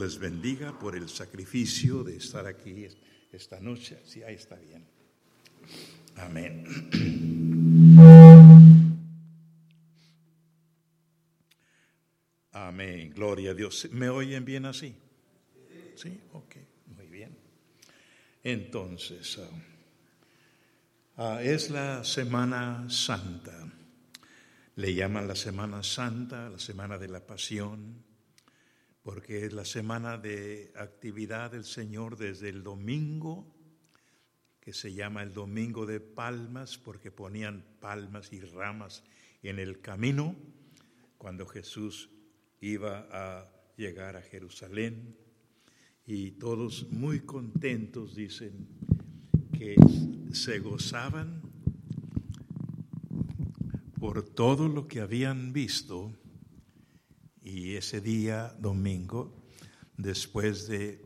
Les bendiga por el sacrificio de estar aquí esta noche. Sí, ahí está bien. Amén. Amén. Gloria a Dios. ¿Me oyen bien así? Sí, ok, muy bien. Entonces, ah, ah, es la Semana Santa. Le llaman la Semana Santa, la Semana de la Pasión porque es la semana de actividad del Señor desde el domingo, que se llama el Domingo de Palmas, porque ponían palmas y ramas en el camino cuando Jesús iba a llegar a Jerusalén. Y todos muy contentos dicen que se gozaban por todo lo que habían visto y ese día, domingo, después de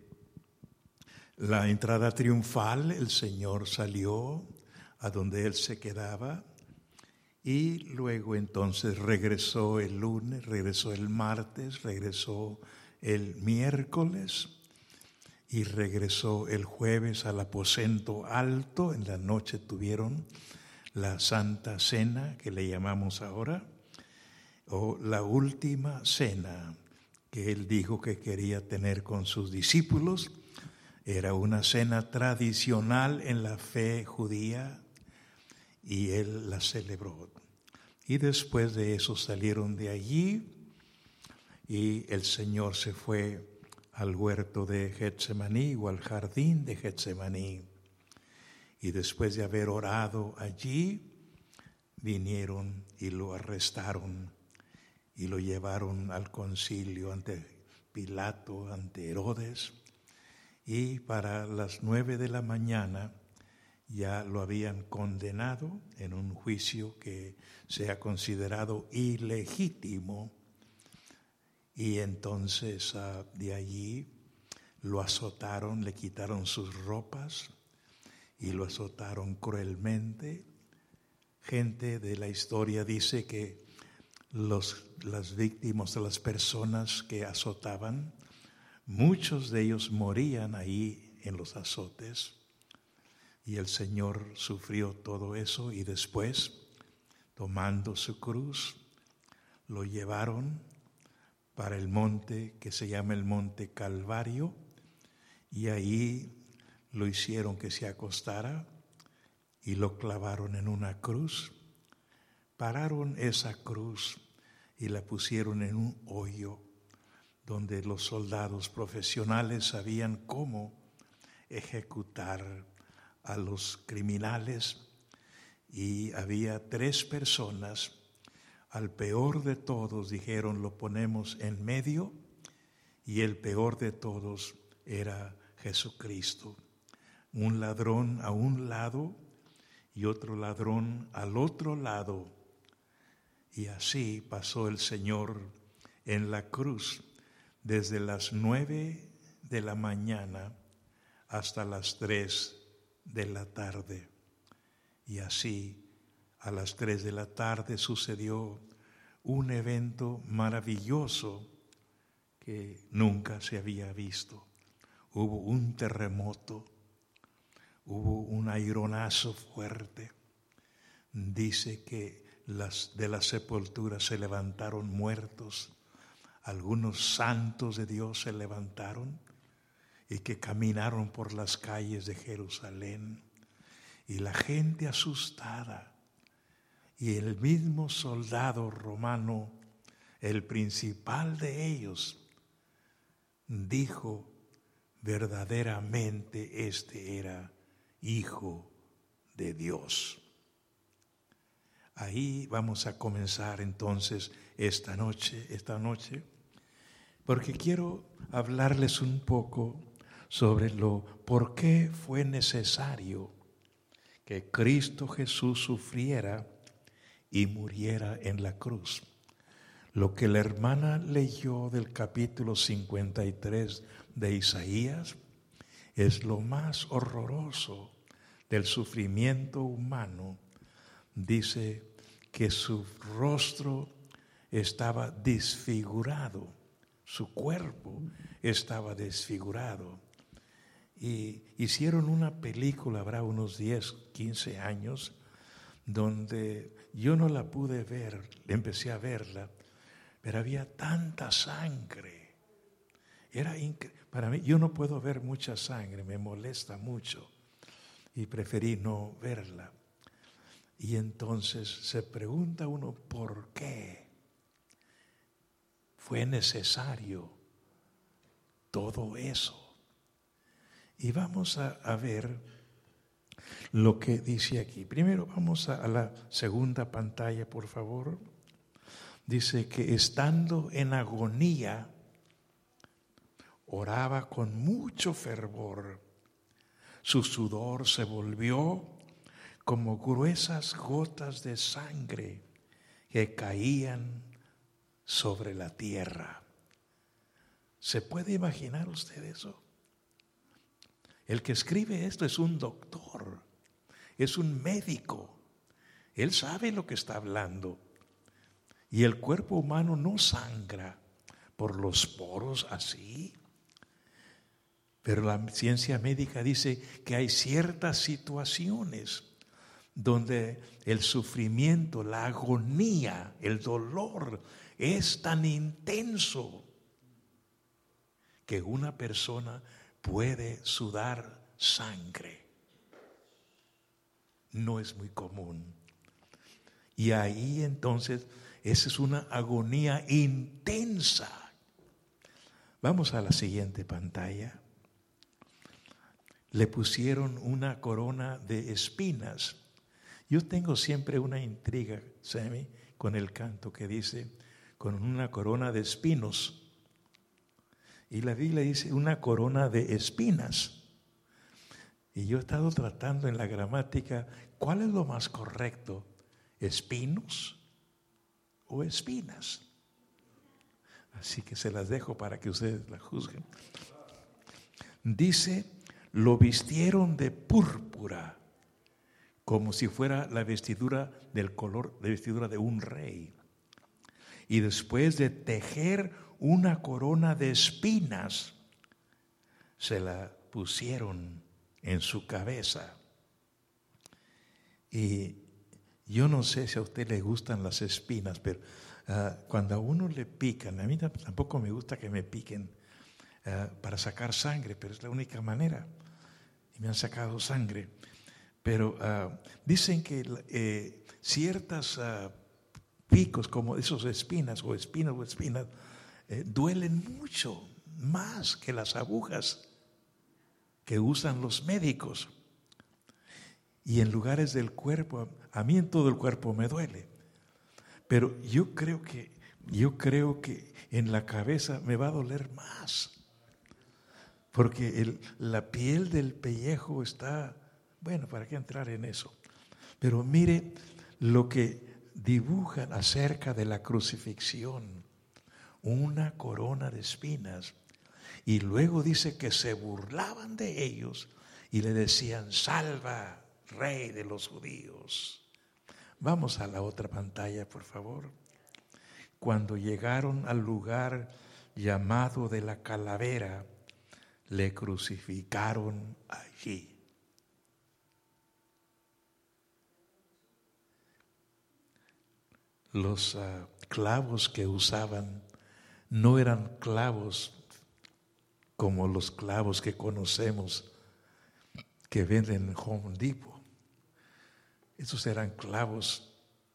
la entrada triunfal, el Señor salió a donde Él se quedaba y luego entonces regresó el lunes, regresó el martes, regresó el miércoles y regresó el jueves al aposento alto. En la noche tuvieron la Santa Cena, que le llamamos ahora o la última cena que él dijo que quería tener con sus discípulos. Era una cena tradicional en la fe judía y él la celebró. Y después de eso salieron de allí y el Señor se fue al huerto de Getsemaní o al jardín de Getsemaní. Y después de haber orado allí, vinieron y lo arrestaron y lo llevaron al concilio ante Pilato, ante Herodes, y para las nueve de la mañana ya lo habían condenado en un juicio que se ha considerado ilegítimo, y entonces ah, de allí lo azotaron, le quitaron sus ropas y lo azotaron cruelmente. Gente de la historia dice que los, las víctimas, las personas que azotaban, muchos de ellos morían ahí en los azotes. Y el Señor sufrió todo eso y después, tomando su cruz, lo llevaron para el monte que se llama el monte Calvario y ahí lo hicieron que se acostara y lo clavaron en una cruz. Pararon esa cruz y la pusieron en un hoyo donde los soldados profesionales sabían cómo ejecutar a los criminales. Y había tres personas, al peor de todos dijeron lo ponemos en medio. Y el peor de todos era Jesucristo. Un ladrón a un lado y otro ladrón al otro lado y así pasó el Señor en la cruz desde las nueve de la mañana hasta las tres de la tarde. Y así a las tres de la tarde sucedió un evento maravilloso que nunca se había visto. Hubo un terremoto, hubo un aironazo fuerte. Dice que las, de la sepultura se levantaron muertos, algunos santos de Dios se levantaron y que caminaron por las calles de Jerusalén y la gente asustada y el mismo soldado romano, el principal de ellos, dijo verdaderamente este era hijo de Dios. Ahí vamos a comenzar entonces esta noche, esta noche, porque quiero hablarles un poco sobre lo por qué fue necesario que Cristo Jesús sufriera y muriera en la cruz. Lo que la hermana leyó del capítulo 53 de Isaías es lo más horroroso del sufrimiento humano dice que su rostro estaba desfigurado su cuerpo estaba desfigurado. Y hicieron una película, habrá unos 10, 15 años, donde yo no la pude ver, empecé a verla, pero había tanta sangre. Era para mí, yo no puedo ver mucha sangre, me molesta mucho y preferí no verla. Y entonces se pregunta uno, ¿por qué fue necesario todo eso? Y vamos a, ver lo que dice aquí. Primero vamos a, la segunda pantalla, por favor. Dice que estando en agonía, oraba con mucho fervor. Su sudor se volvió como gruesas gotas de sangre que caían sobre la tierra. ¿Se puede imaginar usted eso? El que escribe esto es un doctor, es un médico. Él sabe lo que está hablando. Y el cuerpo humano no sangra por los poros así. Pero la ciencia médica dice que hay ciertas situaciones donde el sufrimiento, la agonía, el dolor es tan intenso que una persona puede sudar sangre. No es muy común. Y ahí entonces, esa es una agonía intensa. Vamos a la siguiente pantalla. Le pusieron una corona de espinas yo tengo siempre una intriga, Sammy, con el canto que dice, con una corona de espinos. Y la Biblia dice una corona de espinas. Y yo he estado tratando en la gramática, ¿cuál es lo más correcto? ¿Espinos o espinas? Así que se las dejo para que ustedes la juzguen. Dice, lo vistieron de púrpura como si fuera la vestidura del color de vestidura de un rey. Y después de tejer una corona de espinas, se la pusieron en su cabeza. Y yo no sé si a usted le gustan las espinas, pero ah, cuando a uno le pican, a mí tampoco me gusta que me piquen ah, para sacar sangre, pero es la única manera. Y me han sacado sangre. Pero ah, dicen que eh, ciertas ah, picos, como esos espinas o espinas o espinas, eh, duelen mucho más que las agujas que usan los médicos. Y en lugares del cuerpo, a mí en todo el cuerpo me duele. Pero yo creo que, yo creo que en la cabeza me va a doler más. Porque la piel del pellejo está bueno, ¿para qué entrar en eso? Pero mire lo que dibujan acerca de la crucifixión. Una corona de espinas. Y luego dice que se burlaban de ellos y le decían, salva, rey de los judíos. Vamos a la otra pantalla, por favor. Cuando llegaron al lugar llamado de la calavera, le crucificaron allí. Los ah, clavos que usaban no eran clavos como los clavos que conocemos que venden en Home Depot. Esos eran clavos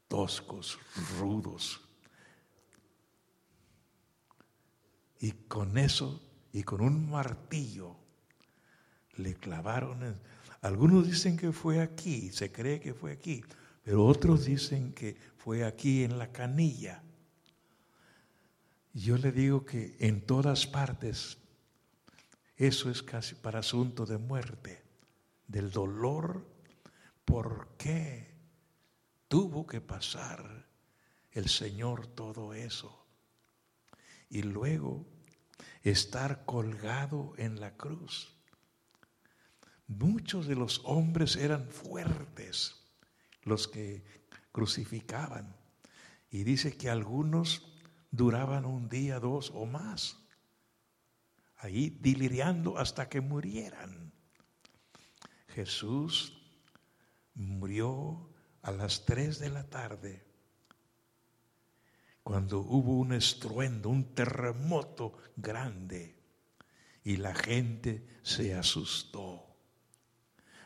toscos, rudos. Y con eso y con un martillo le clavaron. Algunos dicen que fue aquí, se cree que fue aquí, pero otros dicen que fue aquí en la canilla. Yo le digo que en todas partes eso es casi para asunto de muerte, del dolor. ¿Por qué tuvo que pasar el Señor todo eso? Y luego estar colgado en la cruz. Muchos de los hombres eran fuertes, los que crucificaban. Y dice que algunos duraban un día, dos o más. ahí deliriando hasta que murieran. Jesús murió a las tres de la tarde, cuando hubo un estruendo, un terremoto grande, y la gente se asustó.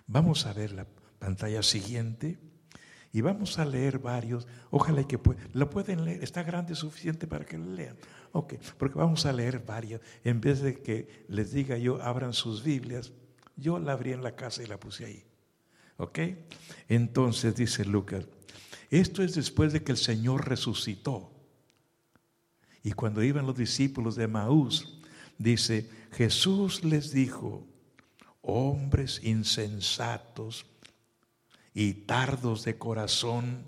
Vamos a ver la pantalla siguiente. Y vamos a leer varios. Ojalá que lo pueden leer. Está grande suficiente para que lo lean. Ok, porque vamos a leer varios. En vez de que les diga yo, abran sus Biblias, yo la abrí en la casa y la puse ahí. ¿Ok? Entonces dice Lucas, esto es después de que el Señor resucitó. Y cuando iban los discípulos de Maús, dice, Jesús les dijo, hombres insensatos y tardos de corazón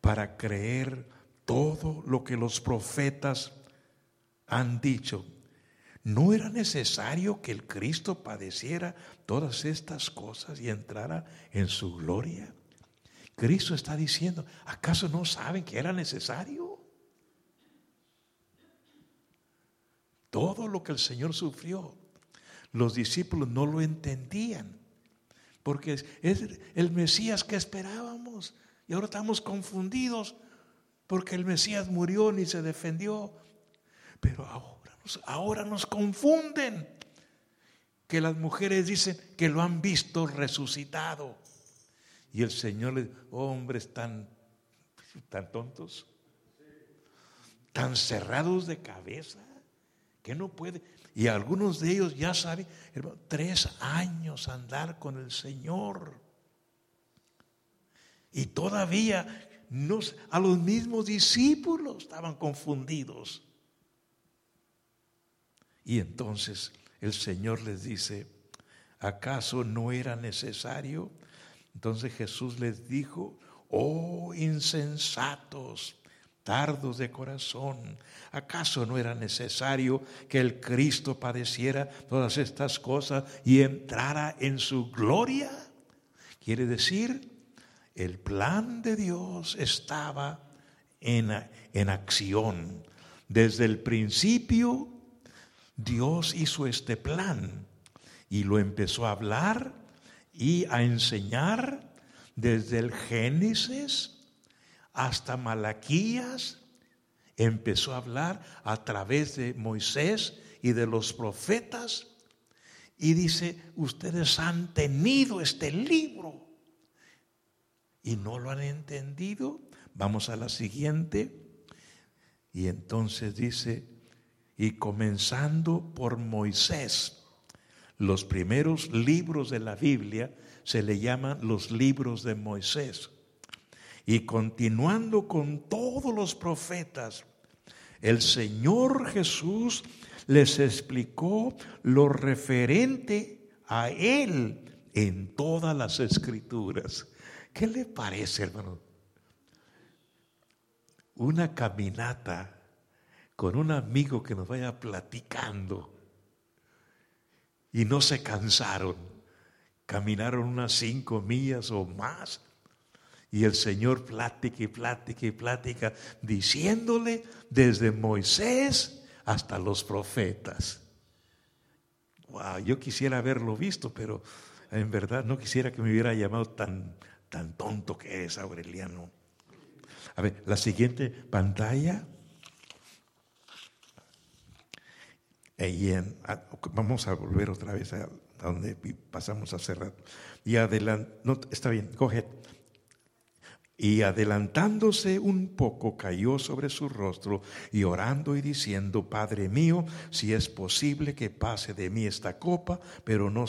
para creer todo lo que los profetas han dicho. ¿No era necesario que el Cristo padeciera todas estas cosas y entrara en su gloria? Cristo está diciendo, ¿acaso no saben que era necesario? Todo lo que el Señor sufrió, los discípulos no lo entendían porque es el Mesías que esperábamos y ahora estamos confundidos porque el Mesías murió ni se defendió. Pero ahora, ahora nos confunden que las mujeres dicen que lo han visto resucitado. Y el Señor les hombres tan, tan tontos, tan cerrados de cabeza, que no puede. Y algunos de ellos ya saben, tres años andar con el Señor. Y todavía a los mismos discípulos estaban confundidos. Y entonces el Señor les dice, ¿acaso no era necesario? Entonces Jesús les dijo, oh insensatos tardos de corazón. ¿Acaso no era necesario que el Cristo padeciera todas estas cosas y entrara en su gloria? Quiere decir, el plan de Dios estaba en, en acción. Desde el principio, Dios hizo este plan y lo empezó a hablar y a enseñar desde el Génesis hasta Malaquías empezó a hablar a través de Moisés y de los profetas. Y dice, ustedes han tenido este libro y no lo han entendido. Vamos a la siguiente. Y entonces dice, y comenzando por Moisés, los primeros libros de la Biblia se le llaman los libros de Moisés. Y continuando con todos los profetas, el Señor Jesús les explicó lo referente a Él en todas las escrituras. ¿Qué le parece, hermano? Una caminata con un amigo que nos vaya platicando y no se cansaron. Caminaron unas cinco millas o más y el Señor plática y plática y plática, diciéndole desde Moisés hasta los profetas. Wow, yo quisiera haberlo visto, pero en verdad no quisiera que me hubiera llamado tan, tan tonto que es Aureliano. A ver, la siguiente pantalla. vamos a volver otra vez a donde pasamos hace rato. Y adelante, no, está bien, coge y adelantándose un poco cayó sobre su rostro y orando y diciendo, Padre mío, si es posible que pase de mí esta copa, pero no,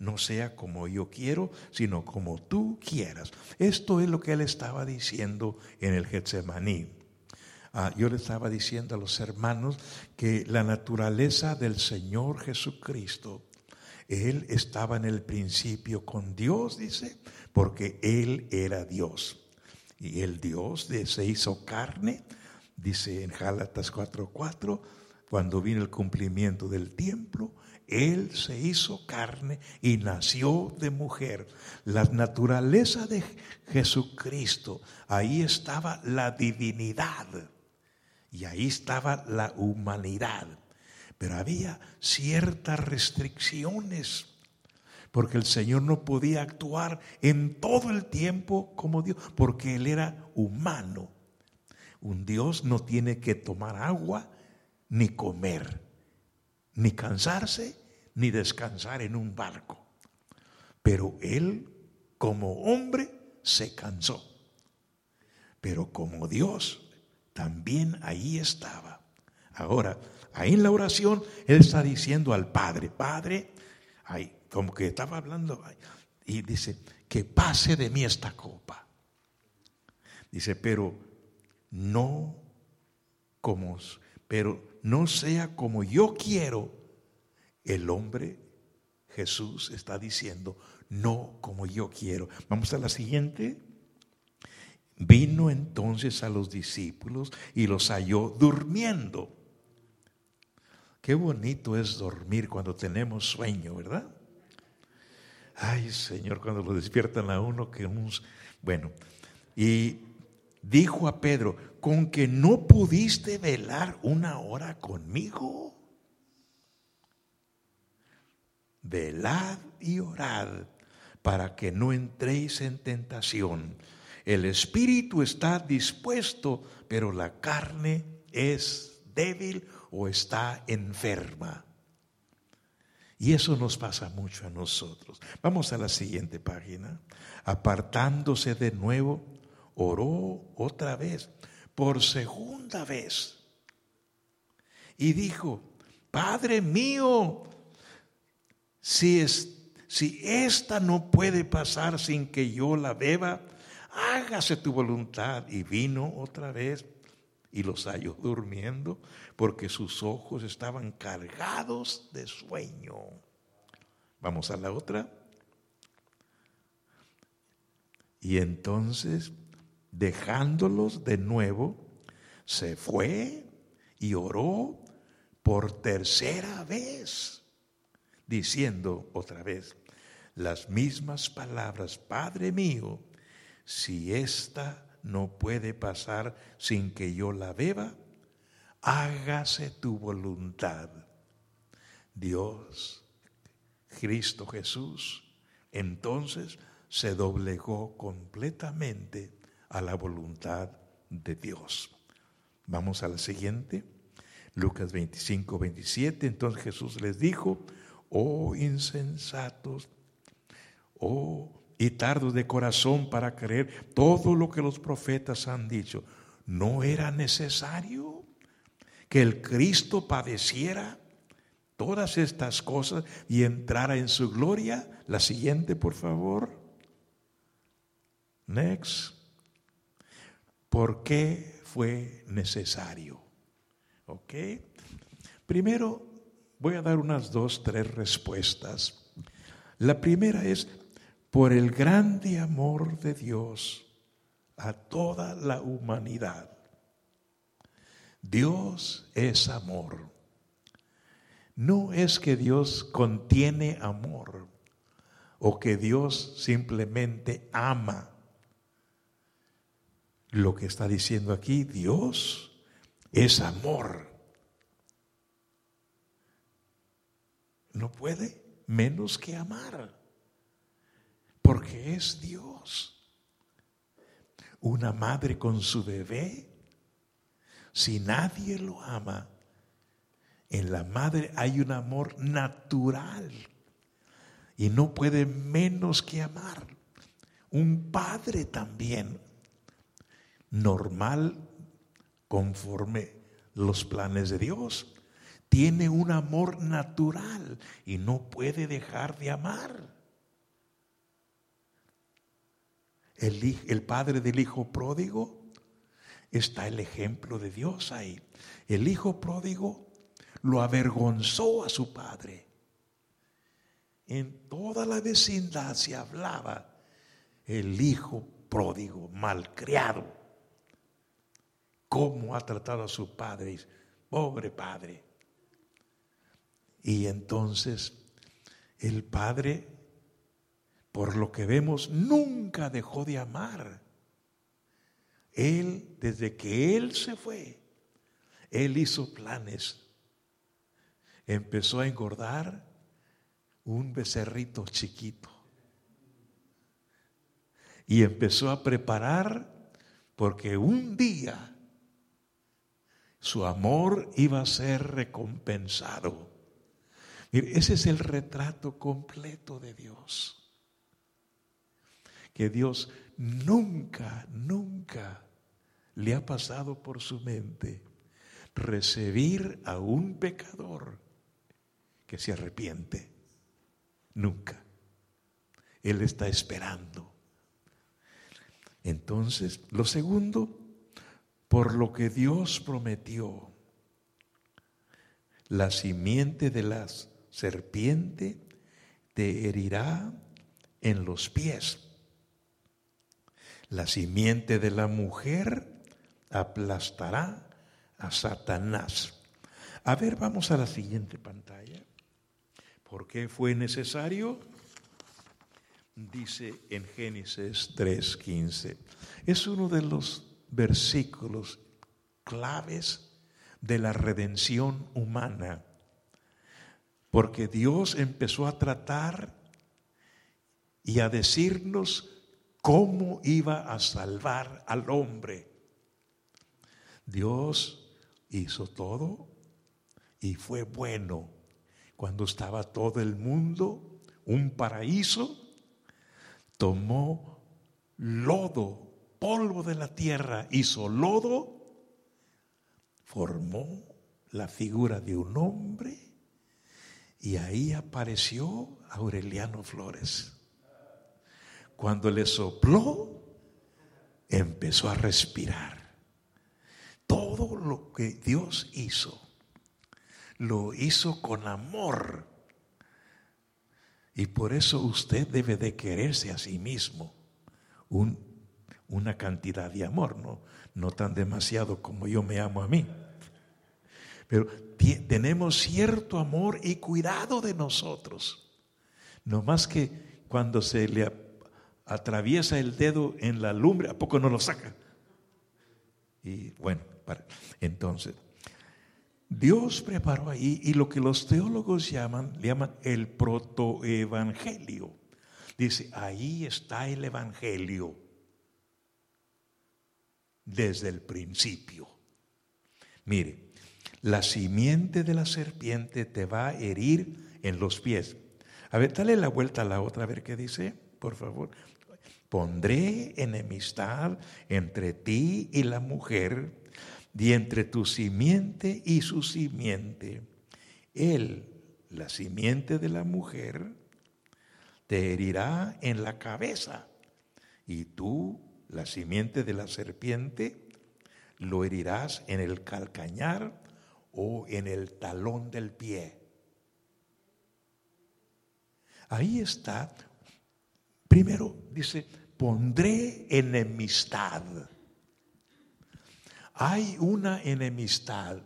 no sea como yo quiero, sino como tú quieras. Esto es lo que él estaba diciendo en el Getsemaní. Ah, yo le estaba diciendo a los hermanos que la naturaleza del Señor Jesucristo, Él estaba en el principio con Dios, dice, porque Él era Dios. Y el Dios de, se hizo carne, dice en Gálatas 4:4, cuando vino el cumplimiento del tiempo, Él se hizo carne y nació de mujer. La naturaleza de Jesucristo, ahí estaba la divinidad y ahí estaba la humanidad. Pero había ciertas restricciones, porque el Señor no podía actuar en todo el tiempo como Dios, porque Él era humano. Un Dios no tiene que tomar agua ni comer, ni cansarse, ni descansar en un barco. Pero Él, como hombre, se cansó. Pero como Dios, también ahí estaba. Ahora, ahí en la oración, Él está diciendo al Padre, Padre, ahí, como que estaba hablando, y dice, que pase de mí esta copa. Dice, pero no como, pero no sea como yo quiero. El hombre, Jesús, está diciendo, no como yo quiero. Vamos a la siguiente. Vino entonces a los discípulos y los halló durmiendo. Qué bonito es dormir cuando tenemos sueño, ¿verdad? Ay, Señor, cuando lo despiertan a uno que un... Bueno, y dijo a Pedro, con que no pudiste velar una hora conmigo. Velad y orad para que no entréis en tentación. El espíritu está dispuesto, pero la carne es débil o está enferma. Y eso nos pasa mucho a nosotros. Vamos a la siguiente página. Apartándose de nuevo, oró otra vez, por segunda vez. Y dijo, Padre mío, si si esta no puede pasar sin que yo la beba, hágase tu voluntad. Y vino otra vez y los halló durmiendo porque sus ojos estaban cargados de sueño. Vamos a la otra. Y entonces, dejándolos de nuevo, se fue y oró por tercera vez diciendo otra vez las mismas palabras, Padre mío, si esta no puede pasar sin que yo la beba, hágase tu voluntad. Dios, Cristo Jesús, entonces se doblegó completamente a la voluntad de Dios. Vamos a la siguiente. Lucas 25, 27. Entonces Jesús les dijo, oh insensatos, oh y tardos de corazón para creer todo lo que los profetas han dicho. ¿No era necesario que el Cristo padeciera todas estas cosas y entrara en su gloria? La siguiente, por favor. Next. ¿Por qué fue necesario? ¿Ok? Primero, Voy a dar unas dos, tres respuestas. La primera es por el grande amor de Dios a toda la humanidad. Dios es amor. No es que Dios contiene amor o que Dios simplemente ama. Lo que está diciendo aquí, Dios es amor. no puede menos que amar, porque es Dios. Una madre con su bebé, si nadie lo ama, en la madre hay un amor natural y no puede menos que amar. Un padre también, normal, conforme los planes de Dios tiene un amor natural y no puede dejar de amar. El, padre del hijo pródigo está el ejemplo de Dios ahí. El hijo pródigo lo avergonzó a su padre. En toda la vecindad se hablaba el hijo pródigo, malcriado. ¿Cómo ha tratado a su padre? Pobre padre. Y entonces el Padre, por lo que vemos, nunca dejó de amar. Él, desde que Él se fue, Él hizo planes. empezó a engordar un becerrito chiquito. Y empezó a preparar porque un día su amor iba a ser recompensado. Mire, ese es el retrato completo de Dios. Que Dios nunca, nunca le ha pasado por su mente recibir a un pecador que se arrepiente. Nunca. Él está esperando. Entonces, lo segundo, por lo que Dios prometió, la simiente de la serpiente te herirá en los pies. La simiente de la mujer aplastará a Satanás. A ver, vamos a la siguiente pantalla. ¿Por qué fue necesario? Dice en Génesis 3:15. Es uno de los versículos claves de la redención humana, porque Dios empezó a tratar y a decirnos cómo iba a salvar al hombre. Dios hizo todo y fue bueno cuando estaba todo el mundo, un paraíso, tomó lodo, polvo de la tierra, hizo lodo, formó la figura de un hombre y ahí apareció Aureliano Flores. Cuando le sopló, empezó a respirar. Todo lo que Dios hizo, lo hizo con amor. Y por eso usted debe de quererse a sí mismo un, una cantidad de amor, ¿no? no tan demasiado como yo me amo a mí. Pero tenemos cierto amor y cuidado de nosotros. No más que cuando se le atraviesa el dedo en la lumbre, ¿a poco no lo saca? Y bueno, entonces, Dios preparó ahí y lo que los teólogos llaman, le llaman el protoevangelio. Dice, ahí está el evangelio desde el principio. Mire, la simiente de la serpiente te va a herir en los pies. A ver, dale la vuelta a la otra, a ver qué dice, por favor. Pondré enemistad entre ti y la mujer, y entre tu simiente y su simiente. Él, la simiente de la mujer, te herirá en la cabeza, y tú, la simiente de la serpiente, lo herirás en el calcañar o en el talón del pie. Ahí está Primero dice, pondré enemistad. Hay una enemistad,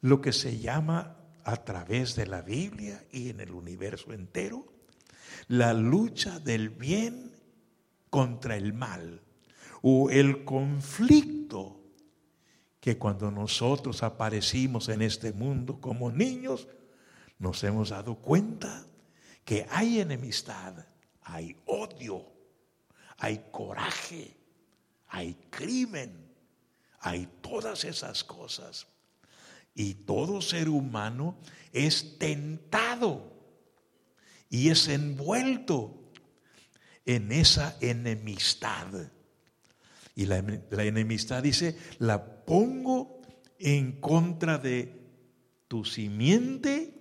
lo que se llama a través de la Biblia y en el universo entero, la lucha del bien contra el mal o el conflicto que cuando nosotros aparecimos en este mundo como niños, nos hemos dado cuenta que hay enemistad hay odio, hay coraje, hay crimen, hay todas esas cosas. Y todo ser humano es tentado y es envuelto en esa enemistad. Y la, enemistad dice, la pongo en contra de tu simiente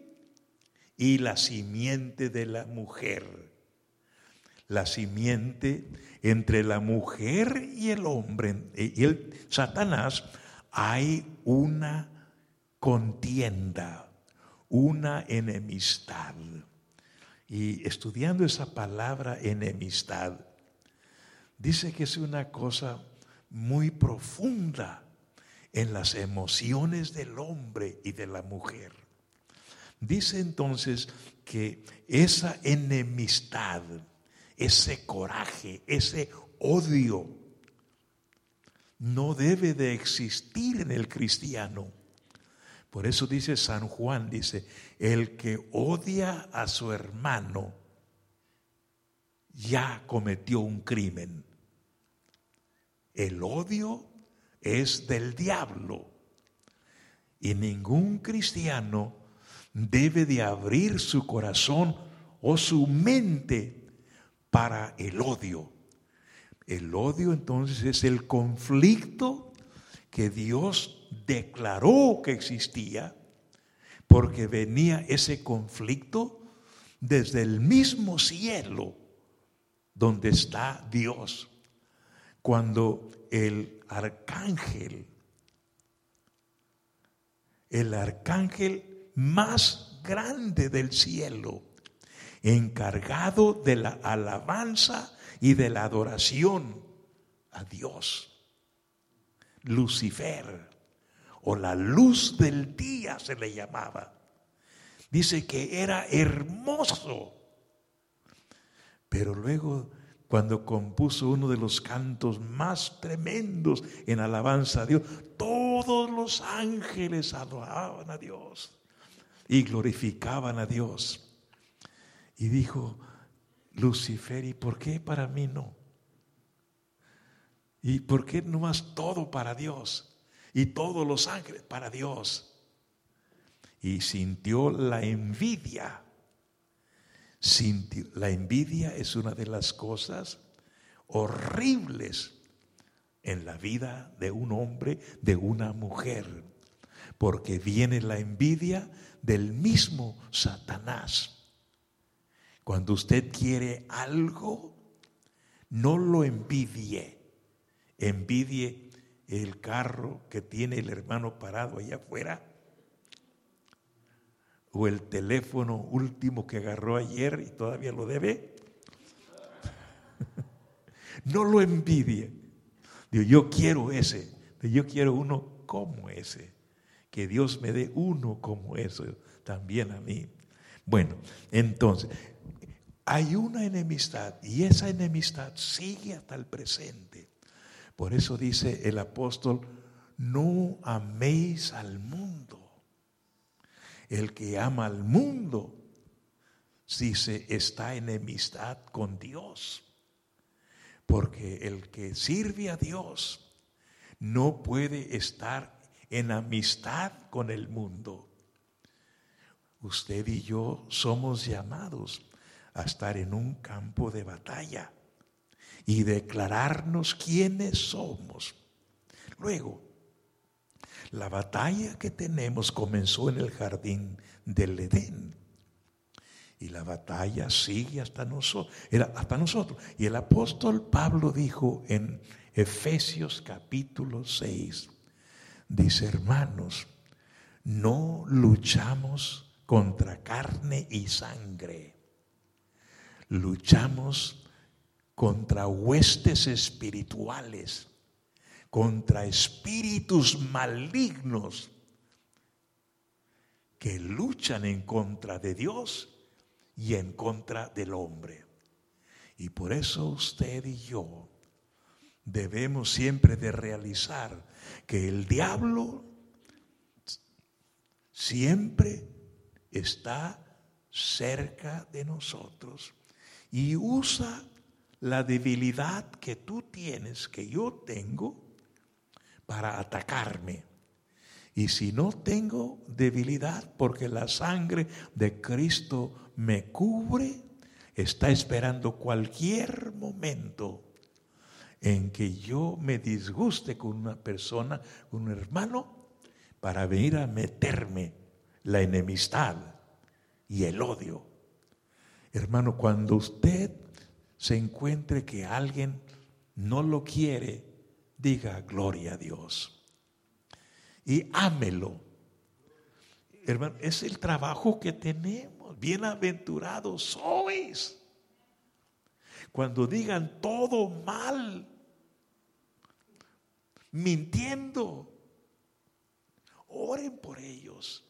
y la simiente de la mujer la simiente entre la mujer y el hombre y el Satanás hay una contienda, una enemistad. Y estudiando esa palabra enemistad, dice que es una cosa muy profunda en las emociones del hombre y de la mujer. Dice entonces que esa enemistad ese coraje, ese odio, no debe de existir en el cristiano, Por eso dice San Juan, dice, el que odia a su hermano ya cometió un crimen. El odio es del diablo y ningún cristiano debe de abrir su corazón o su mente para el odio. El odio entonces es el conflicto que Dios declaró que existía, porque venía ese conflicto desde el mismo cielo donde está Dios. Cuando el arcángel, el arcángel más grande del cielo, encargado de la alabanza y de la adoración a Dios. Lucifer, o la luz del día se le llamaba. Dice que era hermoso. Pero luego, cuando compuso uno de los cantos más tremendos en alabanza a Dios, todos los ángeles adoraban a Dios y glorificaban a Dios. Y dijo Lucifer, ¿y por qué para mí no? ¿Y por qué no más todo para Dios? Y todos los ángeles para Dios. Y sintió la envidia. Sintió, la envidia es una de las cosas horribles en la vida de un hombre, de una mujer, porque viene la envidia del mismo Satanás. Cuando usted quiere algo, no lo envidie. Envidie el carro que tiene el hermano parado allá afuera. O el teléfono último que agarró ayer y todavía lo debe. no lo envidie. Digo, yo quiero ese. Yo quiero uno como ese. Que Dios me dé uno como eso también a mí. Bueno, entonces, hay una enemistad y esa enemistad sigue hasta el presente. Por eso dice el apóstol, no améis al mundo. El que ama al mundo, dice, está enemistad con Dios. Porque el que sirve a Dios no puede estar en amistad con el mundo. Usted y yo somos llamados a estar en un campo de batalla y declararnos quiénes somos. Luego, la batalla que tenemos comenzó en el jardín del Edén. Y la batalla sigue hasta nosotros, hasta nosotros. Y el apóstol Pablo dijo en Efesios capítulo 6, dice, hermanos, no luchamos contra carne y sangre luchamos contra huestes espirituales, contra espíritus malignos que luchan en contra de Dios y en contra del hombre. Y por eso usted y yo debemos siempre de realizar que el diablo siempre está cerca de nosotros y usa la debilidad que tú tienes, que yo tengo, para atacarme. Y si no tengo debilidad, porque la sangre de Cristo me cubre, está esperando cualquier momento en que yo me disguste con una persona, con un hermano, para venir a meterme la enemistad y el odio. Hermano, cuando usted se encuentre que alguien no lo quiere, diga gloria a Dios. Y ámelo. Hermano, es el trabajo que tenemos. Bienaventurados sois. Cuando digan todo mal, mintiendo, oren por ellos.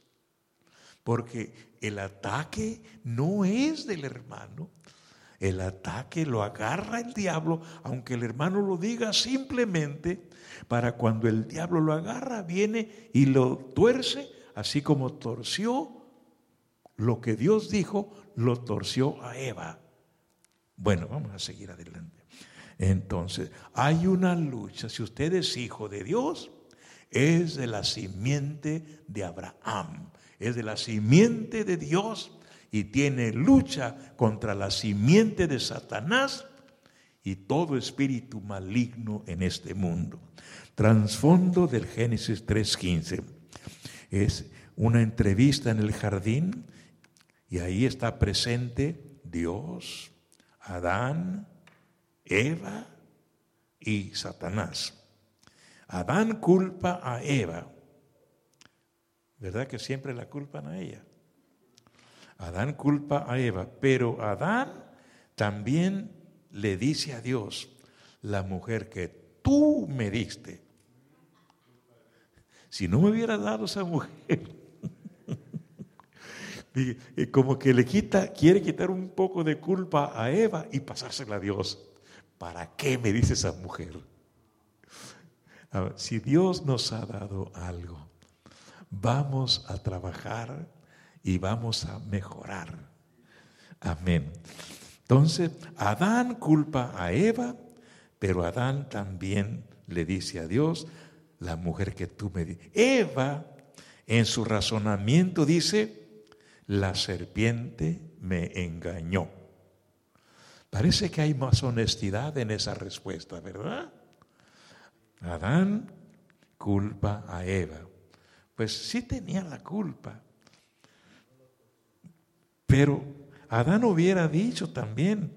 Porque el ataque no es del hermano. El ataque lo agarra el diablo, aunque el hermano lo diga simplemente, para cuando el diablo lo agarra, viene y lo tuerce, así como torció lo que Dios dijo, lo torció a Eva. Bueno, vamos a seguir adelante. Entonces, hay una lucha. Si usted es hijo de Dios, es de la simiente de Abraham, es de la simiente de Dios y tiene lucha contra la simiente de Satanás y todo espíritu maligno en este mundo. Transfondo del Génesis 3.15. Es una entrevista en el jardín y ahí está presente Dios, Adán, Eva y Satanás. Adán culpa a Eva. ¿Verdad que siempre la culpan a ella? Adán culpa a Eva, pero Adán también le dice a Dios, la mujer que tú me diste, si no me hubiera dado esa mujer, como que le quita, quiere quitar un poco de culpa a Eva y pasársela a Dios. ¿Para qué me dice esa mujer? si Dios nos ha dado algo, vamos a trabajar y vamos a mejorar. Amén. Entonces, Adán culpa a Eva, pero Adán también le dice a Dios, la mujer que tú me. Eva, en su razonamiento, dice, la serpiente me engañó. Parece que hay más honestidad en esa respuesta, ¿verdad? Adán culpa a Eva. Pues sí tenía la culpa. Pero Adán hubiera dicho también,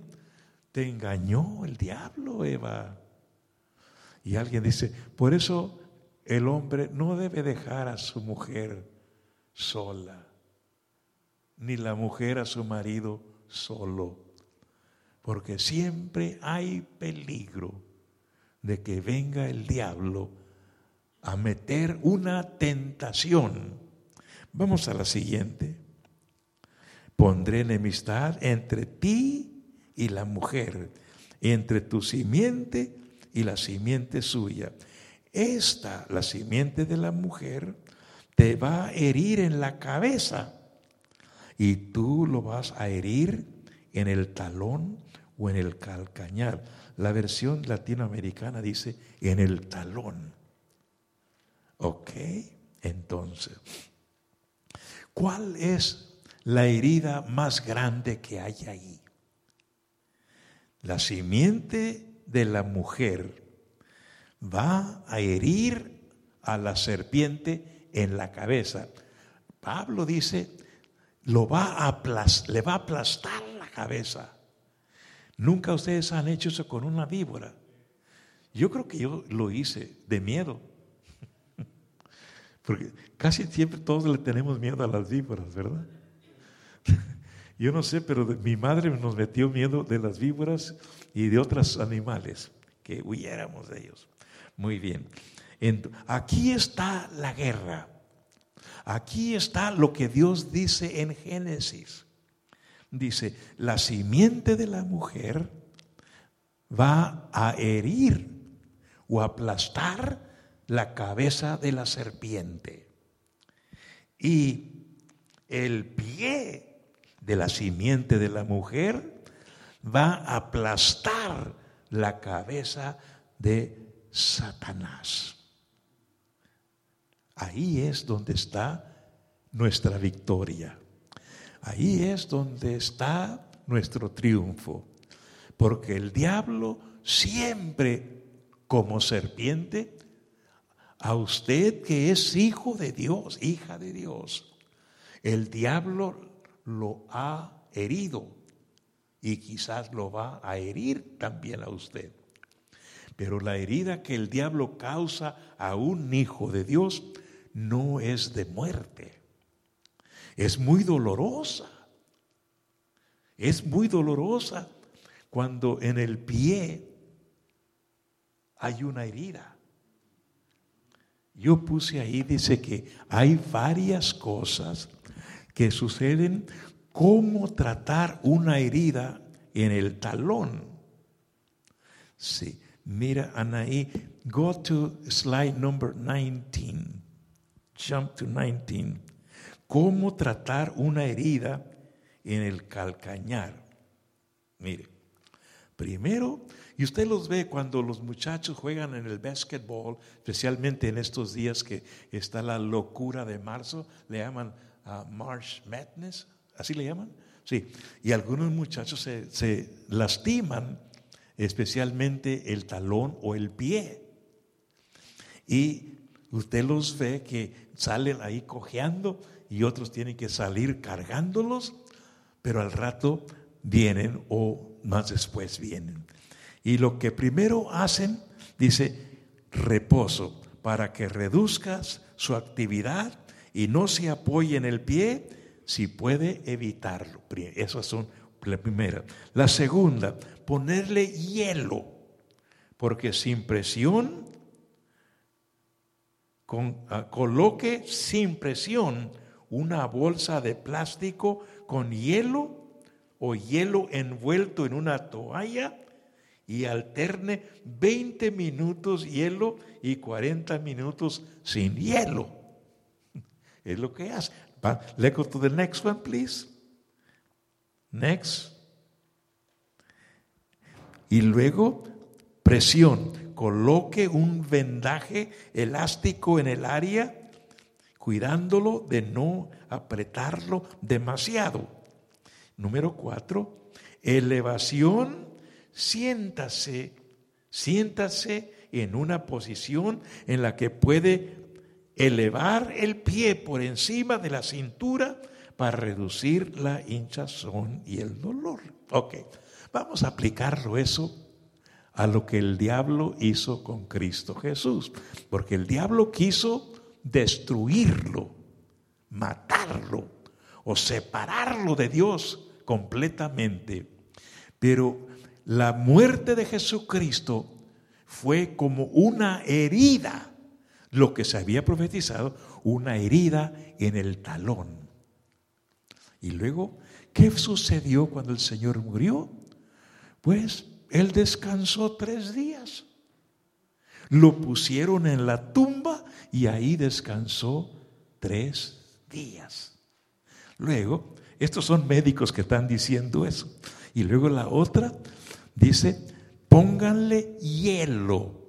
te engañó el diablo, Eva. Y alguien dice, por eso el hombre no debe dejar a su mujer sola, ni la mujer a su marido solo, porque siempre hay peligro de que venga el diablo a meter una tentación. Vamos a la siguiente. Pondré enemistad entre ti y la mujer, entre tu simiente y la simiente suya. Esta, la simiente de la mujer, te va a herir en la cabeza y tú lo vas a herir en el talón o en el calcañar. La versión latinoamericana dice en el talón. ¿Ok? Entonces, ¿cuál es la herida más grande que hay ahí? La simiente de la mujer va a herir a la serpiente en la cabeza. Pablo dice, lo va a le va a aplastar la cabeza. Nunca ustedes han hecho eso con una víbora. Yo creo que yo lo hice de miedo. Porque casi siempre todos le tenemos miedo a las víboras, ¿verdad? Yo no sé, pero mi madre nos metió miedo de las víboras y de otros animales, que huyéramos de ellos. Muy bien. aquí está la guerra. Aquí está lo que Dios dice en Génesis dice, la simiente de la mujer va a herir o aplastar la cabeza de la serpiente. Y el pie de la simiente de la mujer va a aplastar la cabeza de Satanás. Ahí es donde está nuestra victoria. Ahí es donde está nuestro triunfo. Porque el diablo siempre, como serpiente, a usted que es hijo de Dios, hija de Dios, el diablo lo ha herido y quizás lo va a herir también a usted. Pero la herida que el diablo causa a un hijo de Dios no es de muerte es muy dolorosa. Es muy dolorosa cuando en el pie hay una herida. Yo puse ahí, dice que hay varias cosas que suceden, cómo tratar una herida en el talón. Sí, mira, Anaí, go to slide number 19. Jump to 19. cómo tratar una herida en el calcañar. Mire, primero, y usted los ve cuando los muchachos juegan en el basketball, especialmente en estos días que está la locura de marzo, le llaman a March Madness, ¿así le llaman? Sí, y algunos muchachos se, se lastiman, especialmente el talón o el pie. Y usted los ve que salen ahí cojeando y otros tienen que salir cargándolos, pero al rato vienen o más después vienen. Y lo que primero hacen, dice, reposo, para que reduzcas su actividad y no se apoye en el pie si puede evitarlo. Esas son la primera. La segunda, ponerle hielo, porque sin presión, ah, coloque sin presión una bolsa de plástico con hielo o hielo envuelto en una toalla y alterne 20 minutos hielo y 40 minutos sin hielo. Es lo que hace. Let's go to the next one, please. Next. Y luego, presión. Coloque un vendaje elástico en el área cuidándolo de no apretarlo demasiado. Número cuatro, elevación, siéntase, siéntase en una posición en la que puede elevar el pie por encima de la cintura para reducir la hinchazón y el dolor. Ok, vamos a aplicarlo eso a lo que el diablo hizo con Cristo Jesús, porque el diablo quiso destruirlo, matarlo o separarlo de Dios completamente. Pero la muerte de Jesucristo fue como una herida, lo que se había profetizado, una herida en el talón. Y luego, ¿qué sucedió cuando el Señor murió? Pues Él descansó tres días. Lo pusieron en la tumba y ahí descansó tres días. Luego, estos son médicos que están diciendo eso. Y luego la otra dice, pónganle hielo.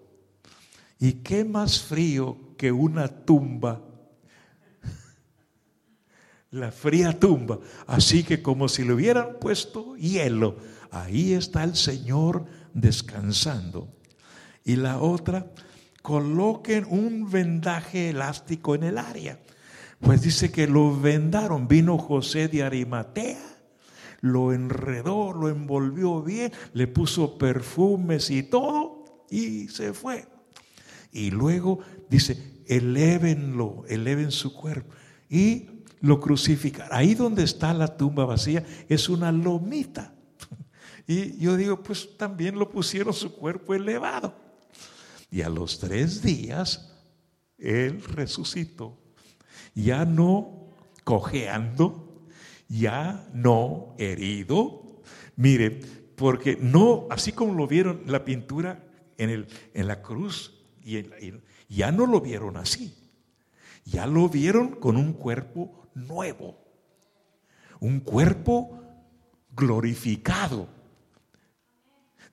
¿Y qué más frío que una tumba? La fría tumba. Así que como si le hubieran puesto hielo, ahí está el Señor descansando. Y la otra, coloquen un vendaje elástico en el área. Pues dice que lo vendaron. Vino José de Arimatea, lo enredó, lo envolvió bien, le puso perfumes y todo y se fue. Y luego dice, elévenlo, eleven su cuerpo. Y lo crucificaron. Ahí donde está la tumba vacía es una lomita. Y yo digo, pues también lo pusieron su cuerpo elevado. Y a los tres días, Él resucitó. Ya no cojeando, ya no herido. Mire, porque no, así como lo vieron la pintura en, el, en la cruz, y, ya no lo vieron así. Ya lo vieron con un cuerpo nuevo. Un cuerpo glorificado.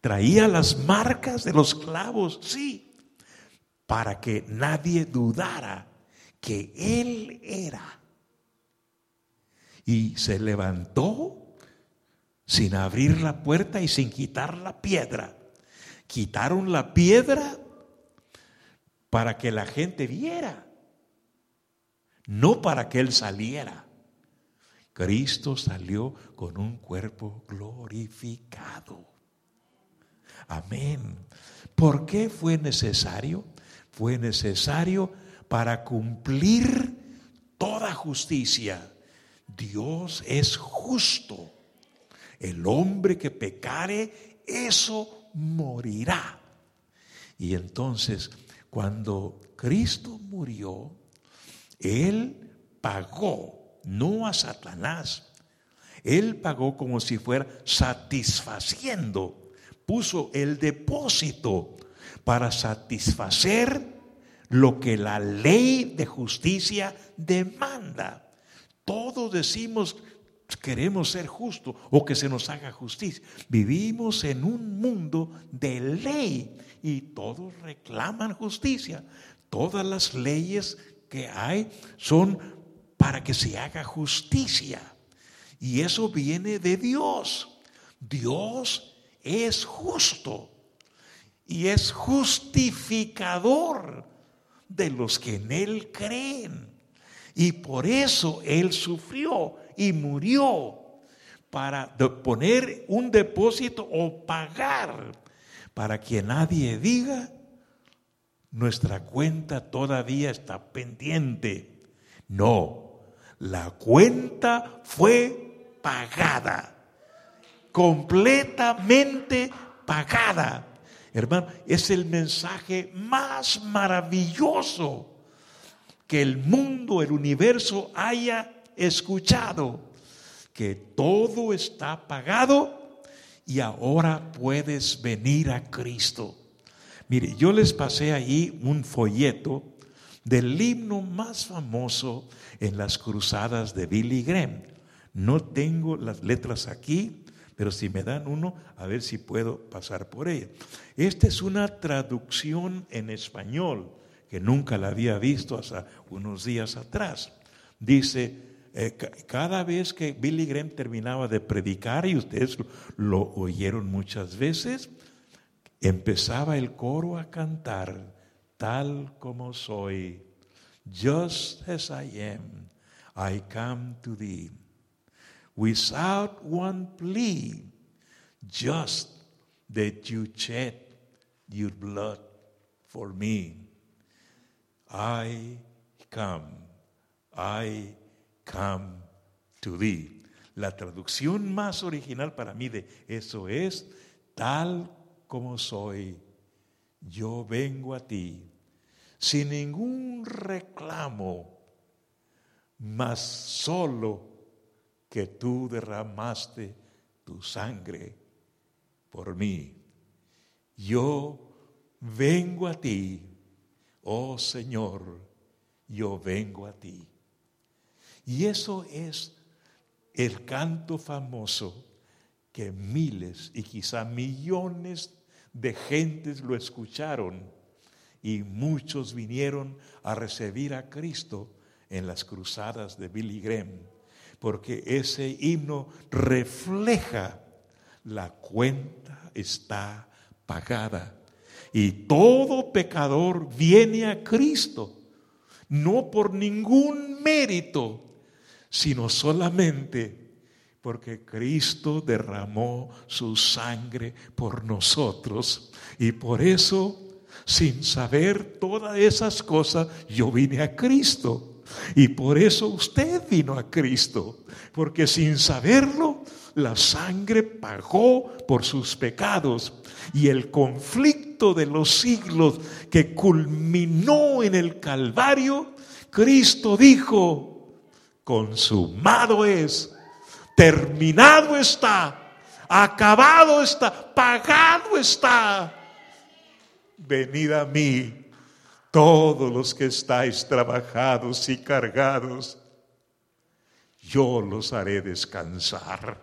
Traía las marcas de los clavos, sí, para que nadie dudara que Él era. Y se levantó sin abrir la puerta y sin quitar la piedra. Quitaron la piedra para que la gente viera, no para que Él saliera. Cristo salió con un cuerpo glorificado. Amén. ¿Por qué fue necesario? fue necesario para cumplir toda justicia. Dios es justo. El hombre que pecare, eso morirá. Y entonces, cuando Cristo murió, Él pagó, no a Satanás, Él pagó como si fuera satisfaciendo, puso el depósito para satisfacer lo que la ley de justicia demanda. Todos decimos queremos ser justos o que se nos haga justicia. Vivimos en un mundo de ley y todos reclaman justicia. Todas las leyes que hay son para que se haga justicia. Y eso viene de Dios. Dios es justo y es justificador de los que en Él creen. Y por eso Él sufrió y murió para poner un depósito o pagar para que nadie diga, nuestra cuenta todavía está pendiente. No, la cuenta fue pagada, completamente pagada. Hermano, es el mensaje más maravilloso que el mundo, el universo haya escuchado que todo está pagado y ahora puedes venir a Cristo. Mire, yo les pasé ahí un folleto del himno más famoso en las cruzadas de Billy Graham. No tengo las letras aquí, pero si me dan uno, a ver si puedo pasar por ella. Esta es una traducción en español que nunca la había visto hasta unos días atrás. Dice, eh, cada vez que Billy Graham terminaba de predicar, y ustedes lo oyeron muchas veces, empezaba el coro a cantar, tal como soy, just as I am, I come to thee, without one plea, just that you shed your blood for me. I come, I come to thee. La traducción más original para mí de eso es, tal como soy, yo vengo a ti, sin ningún reclamo, más solo que tú derramaste tu sangre por mí. Yo vengo a ti, oh Señor, yo vengo a ti. Y eso es el canto famoso que miles y quizá millones de gentes lo escucharon y muchos vinieron a recibir a Cristo en las cruzadas de Billy Graham, porque ese himno refleja la cuenta está pagada y todo pecador viene a Cristo, no por ningún mérito, sino solamente porque Cristo derramó su sangre por nosotros. Y por eso, sin saber todas esas cosas, yo vine a Cristo. Y por eso usted vino a Cristo, porque sin saberlo, la sangre pagó por sus pecados. Y el conflicto de los siglos que culminó en el Calvario, Cristo dijo, consumado es, terminado está, acabado está, pagado está. Venid a mí, todos los que estáis trabajados y cargados, yo los haré descansar.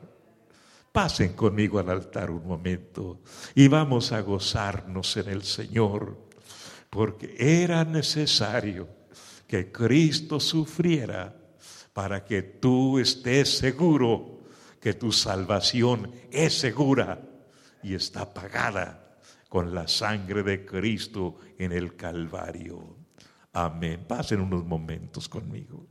Pasen conmigo al altar un momento y vamos a gozarnos en el Señor, porque era necesario que Cristo sufriera para que tú estés seguro que tu salvación es segura y está pagada con la sangre de Cristo en el Calvario. Amén. Pasen unos momentos conmigo.